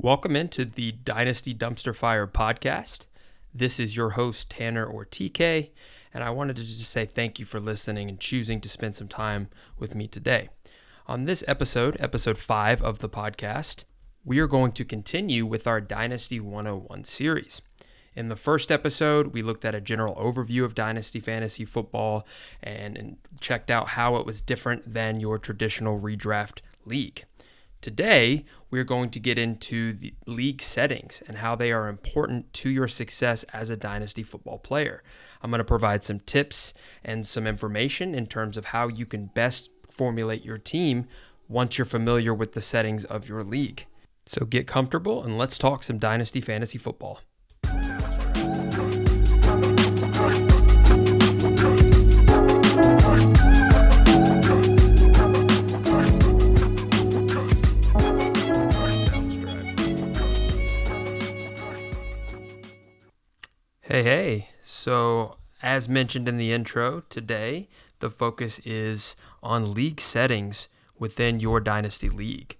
Welcome into the Dynasty Dumpster Fire podcast. This is your host, Tanner or TK, and I wanted to just say thank you for listening and choosing to spend some time with me today. On this episode, episode 5 of the podcast, we are going to continue with our Dynasty 101 series. In the first episode, we looked at a general overview of Dynasty Fantasy Football and, and checked out how it was different than your traditional redraft league. Today, we're going to get into the league settings and how they are important to your success as a dynasty football player. I'm going to provide some tips and some information in terms of how you can best formulate your team once you're familiar with the settings of your league. So get comfortable and let's talk some dynasty fantasy football. So, as mentioned in the intro, today the focus is on league settings within your Dynasty League.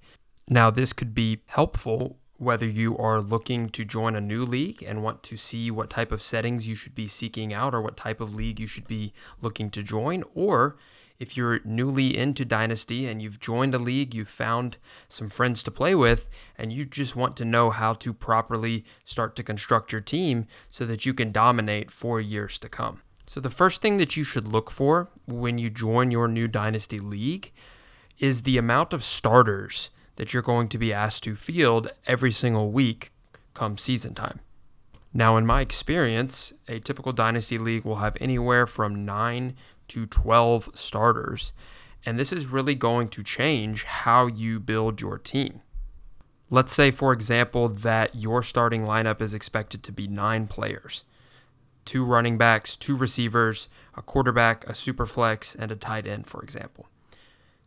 Now, this could be helpful whether you are looking to join a new league and want to see what type of settings you should be seeking out or what type of league you should be looking to join, or if you're newly into Dynasty and you've joined a league, you've found some friends to play with, and you just want to know how to properly start to construct your team so that you can dominate for years to come. So, the first thing that you should look for when you join your new Dynasty league is the amount of starters that you're going to be asked to field every single week come season time. Now, in my experience, a typical Dynasty league will have anywhere from 9 to 12 starters. And this is really going to change how you build your team. Let's say, for example, that your starting lineup is expected to be nine players two running backs, two receivers, a quarterback, a super flex, and a tight end, for example.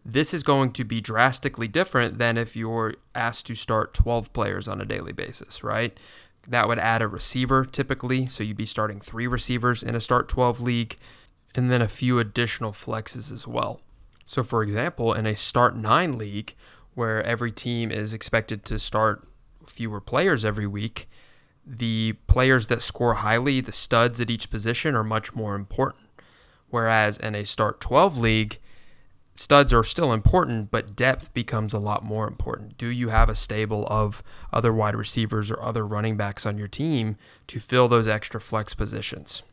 This is going to be drastically different than if you're asked to start 12 players on a daily basis, right? That would add a receiver typically. So you'd be starting three receivers in a start 12 league and then a few additional flexes as well. So, for example, in a start nine league, where every team is expected to start fewer players every week, the players that score highly, the studs at each position, are much more important. Whereas in a start 12 league, studs are still important, but depth becomes a lot more important. Do you have a stable of other wide receivers or other running backs on your team to fill those extra flex positions?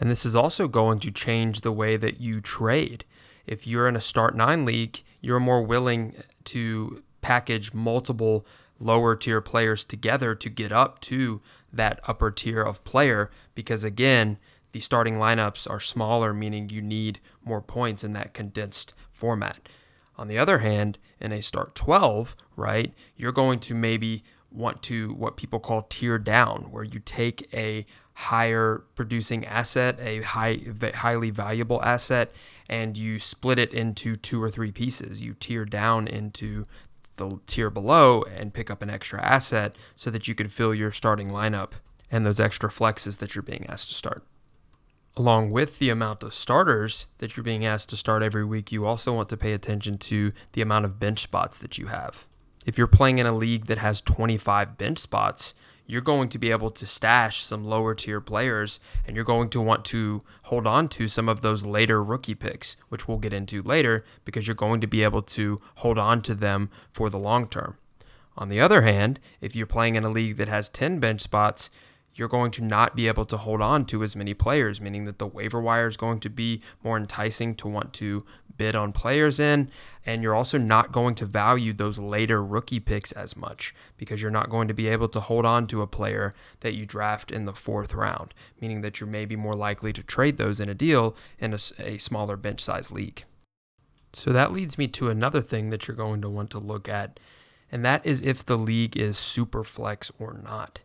And this is also going to change the way that you trade. If you're in a start nine league, you're more willing to package multiple lower tier players together to get up to that upper tier of player because, again, the starting lineups are smaller, meaning you need more points in that condensed format. On the other hand, in a start 12, right, you're going to maybe want to what people call tier down, where you take a higher producing asset, a high highly valuable asset, and you split it into two or three pieces. You tier down into the tier below and pick up an extra asset so that you can fill your starting lineup and those extra flexes that you're being asked to start. Along with the amount of starters that you're being asked to start every week, you also want to pay attention to the amount of bench spots that you have. If you're playing in a league that has 25 bench spots, you're going to be able to stash some lower tier players and you're going to want to hold on to some of those later rookie picks, which we'll get into later because you're going to be able to hold on to them for the long term. On the other hand, if you're playing in a league that has 10 bench spots, you're going to not be able to hold on to as many players, meaning that the waiver wire is going to be more enticing to want to bid on players in. And you're also not going to value those later rookie picks as much because you're not going to be able to hold on to a player that you draft in the fourth round, meaning that you're maybe more likely to trade those in a deal in a, a smaller bench size league. So that leads me to another thing that you're going to want to look at, and that is if the league is super flex or not.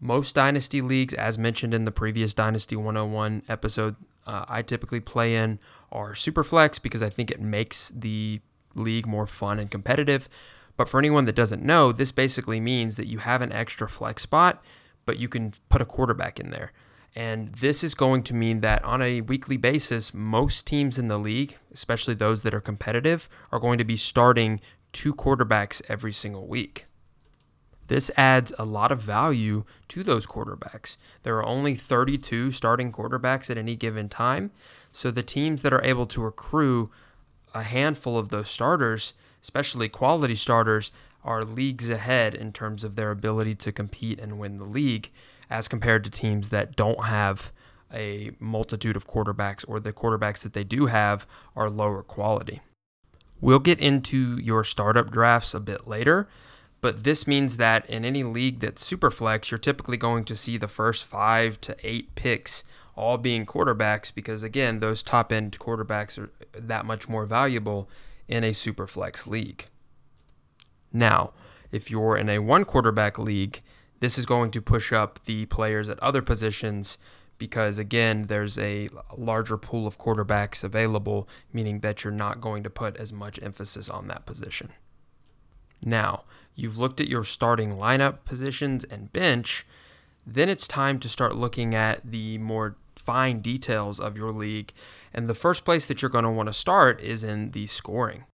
Most dynasty leagues, as mentioned in the previous Dynasty 101 episode, uh, I typically play in are Superflex because I think it makes the league more fun and competitive. But for anyone that doesn't know, this basically means that you have an extra flex spot, but you can put a quarterback in there. And this is going to mean that on a weekly basis, most teams in the league, especially those that are competitive, are going to be starting two quarterbacks every single week. This adds a lot of value to those quarterbacks. There are only 32 starting quarterbacks at any given time, so the teams that are able to accrue a handful of those starters, especially quality starters, are leagues ahead in terms of their ability to compete and win the league as compared to teams that don't have a multitude of quarterbacks or the quarterbacks that they do have are lower quality. We'll get into your startup drafts a bit later, but this means that in any league that's super flex, you're typically going to see the first five to eight picks all being quarterbacks because, again, those top end quarterbacks are that much more valuable in a super flex league. Now, if you're in a one quarterback league, this is going to push up the players at other positions because, again, there's a larger pool of quarterbacks available, meaning that you're not going to put as much emphasis on that position. Now, you've looked at your starting lineup positions and bench, then it's time to start looking at the more fine details of your league. And the first place that you're going to want to start is in the scoring.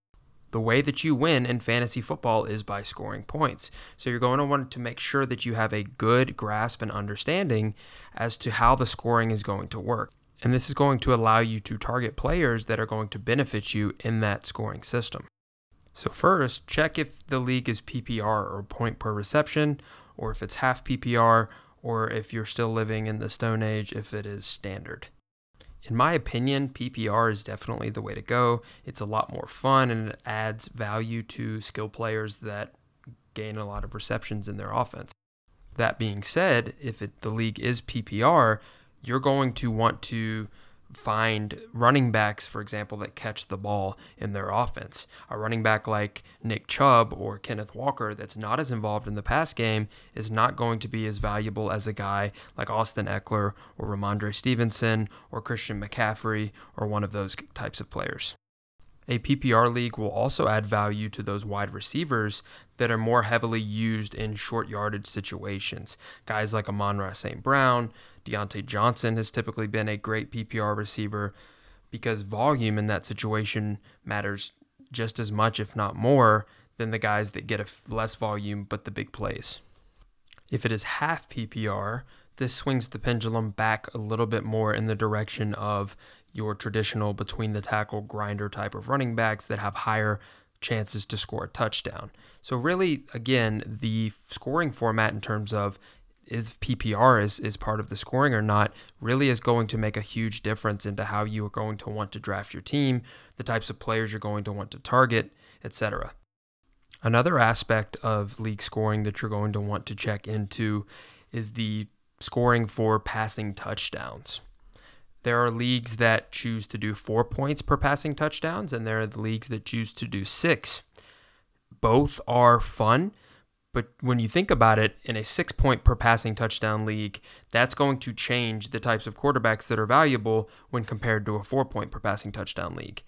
The way that you win in fantasy football is by scoring points. So you're going to want to make sure that you have a good grasp and understanding as to how the scoring is going to work. And this is going to allow you to target players that are going to benefit you in that scoring system. So, first, check if the league is PPR or point per reception, or if it's half PPR, or if you're still living in the Stone Age, if it is standard. In my opinion, PPR is definitely the way to go. It's a lot more fun and it adds value to skill players that gain a lot of receptions in their offense. That being said, if it, the league is PPR, you're going to want to find running backs, for example, that catch the ball in their offense. A running back like Nick Chubb or Kenneth Walker that's not as involved in the pass game is not going to be as valuable as a guy like Austin Ekeler or Rhamondre Stevenson or Christian McCaffrey or one of those types of players. A PPR league will also add value to those wide receivers that are more heavily used in short yardage situations. Guys like Amon-Ra St. Brown, Diontae Johnson has typically been a great PPR receiver because volume in that situation matters just as much, if not more, than the guys that get a less volume but the big plays. If it is half PPR, this swings the pendulum back a little bit more in the direction of your traditional between the tackle grinder type of running backs that have higher chances to score a touchdown. So really again, the scoring format in terms of is PPR is, is part of the scoring or not really is going to make a huge difference into how you are going to want to draft your team, the types of players you're going to want to target, etc. Another aspect of league scoring that you're going to want to check into is the scoring for passing touchdowns. There are leagues that choose to do four points per passing touchdowns, and there are the leagues that choose to do six. Both are fun, but when you think about it, in a six point per passing touchdown league, that's going to change the types of quarterbacks that are valuable when compared to a four point per passing touchdown league.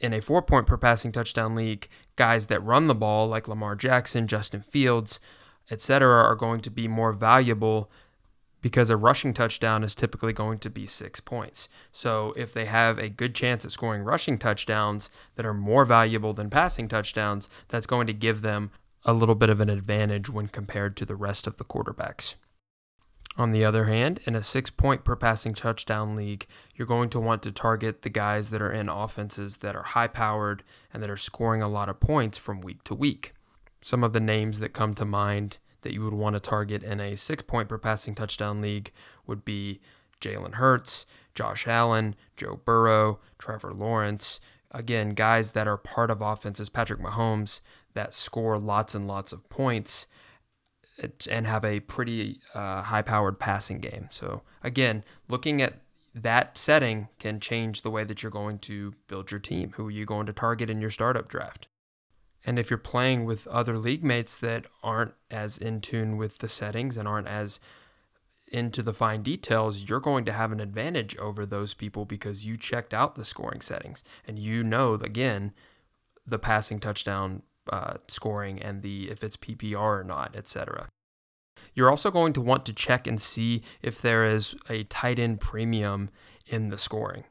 In a four point per passing touchdown league, guys that run the ball, like Lamar Jackson, Justin Fields, etc., are going to be more valuable because a rushing touchdown is typically going to be six points. So if they have a good chance at scoring rushing touchdowns that are more valuable than passing touchdowns, that's going to give them a little bit of an advantage when compared to the rest of the quarterbacks. On the other hand, in a six point per passing touchdown league, you're going to want to target the guys that are in offenses that are high powered and that are scoring a lot of points from week to week. Some of the names that come to mind that you would want to target in a six point per passing touchdown league would be Jalen Hurts, Josh Allen, Joe Burrow, Trevor Lawrence. Again, guys that are part of offenses, Patrick Mahomes, that score lots and lots of points and have a pretty uh, high powered passing game. So, again, looking at that setting can change the way that you're going to build your team. Who are you going to target in your startup draft? And if you're playing with other league mates that aren't as in tune with the settings and aren't as into the fine details, you're going to have an advantage over those people because you checked out the scoring settings and you know again the passing touchdown uh, scoring and the if it's PPR or not, etc. You're also going to want to check and see if there is a tight end premium in the scoring.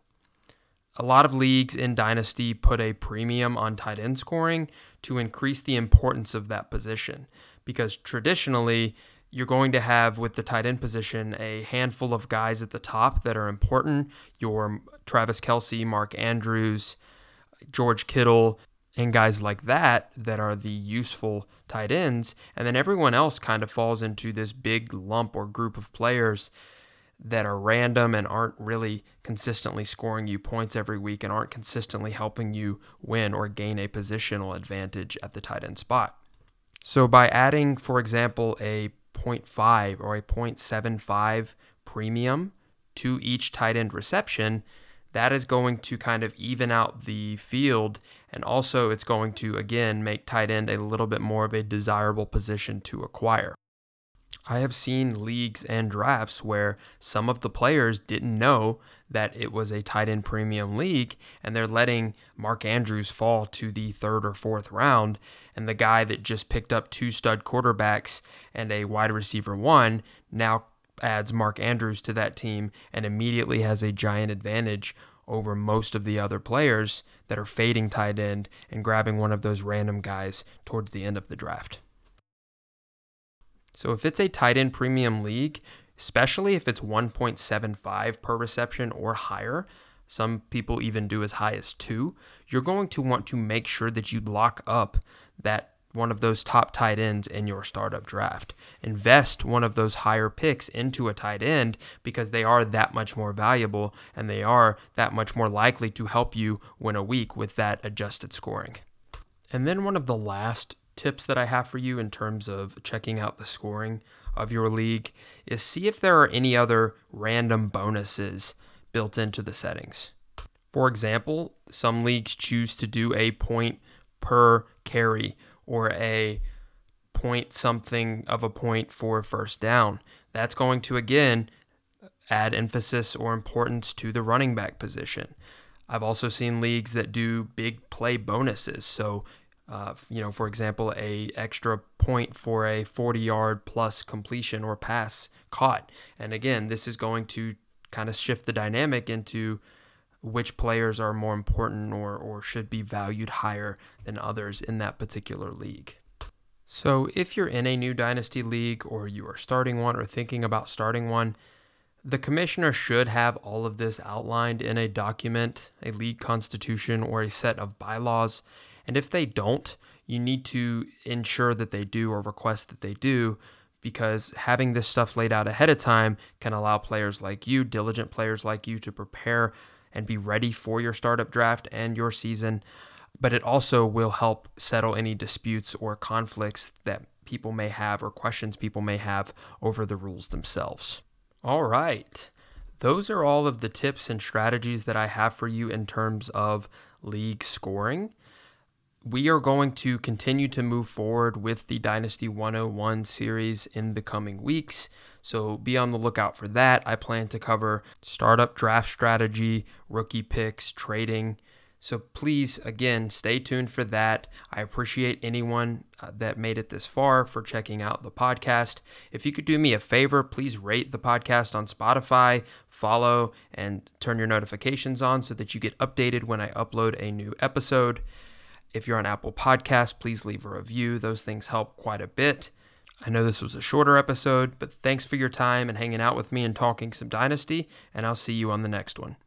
A lot of leagues in Dynasty put a premium on tight end scoring to increase the importance of that position because traditionally you're going to have with the tight end position a handful of guys at the top that are important. Your Travis Kelce, Mark Andrews, George Kittle, and guys like that that are the useful tight ends. And then everyone else kind of falls into this big lump or group of players that are random and aren't really consistently scoring you points every week and aren't consistently helping you win or gain a positional advantage at the tight end spot. So by adding, for example, a 0.5 or a 0.75 premium to each tight end reception, that is going to kind of even out the field. And also, it's going to, again, make tight end a little bit more of a desirable position to acquire. I have seen leagues and drafts where some of the players didn't know that it was a tight end premium league and they're letting Mark Andrews fall to the third or fourth round. And the guy that just picked up two stud quarterbacks and a wide receiver one now adds Mark Andrews to that team and immediately has a giant advantage over most of the other players that are fading tight end and grabbing one of those random guys towards the end of the draft. So if it's a tight end premium league, especially if it's 1.75 per reception or higher, some people even do as high as two, you're going to want to make sure that you lock up that one of those top tight ends in your startup draft. Invest one of those higher picks into a tight end because they are that much more valuable and they are that much more likely to help you win a week with that adjusted scoring. And then one of the last tips that I have for you in terms of checking out the scoring of your league is see if there are any other random bonuses built into the settings. For example, some leagues choose to do a point per carry or a point something of a point for first down. That's going to again add emphasis or importance to the running back position. I've also seen leagues that do big play bonuses. So uh, you know, for example, a extra point for a 40 yard plus completion or pass caught. And again, this is going to kind of shift the dynamic into which players are more important or, or should be valued higher than others in that particular league. So, if you're in a new dynasty league or you are starting one or thinking about starting one, the commissioner should have all of this outlined in a document, a league constitution, or a set of bylaws. And if they don't, you need to ensure that they do or request that they do because having this stuff laid out ahead of time can allow players like you, diligent players like you, to prepare and be ready for your startup draft and your season. But it also will help settle any disputes or conflicts that people may have or questions people may have over the rules themselves. All right. Those are all of the tips and strategies that I have for you in terms of league scoring we are going to continue to move forward with the Dynasty 101 series in the coming weeks. So be on the lookout for that. I plan to cover startup draft strategy, rookie picks, trading. So please, again, stay tuned for that. I appreciate anyone uh, that made it this far for checking out the podcast. If you could do me a favor, please rate the podcast on Spotify, follow, and turn your notifications on so that you get updated when I upload a new episode. If you're on Apple Podcasts, please leave a review. Those things help quite a bit. I know this was a shorter episode, but thanks for your time and hanging out with me and talking some Dynasty, and I'll see you on the next one.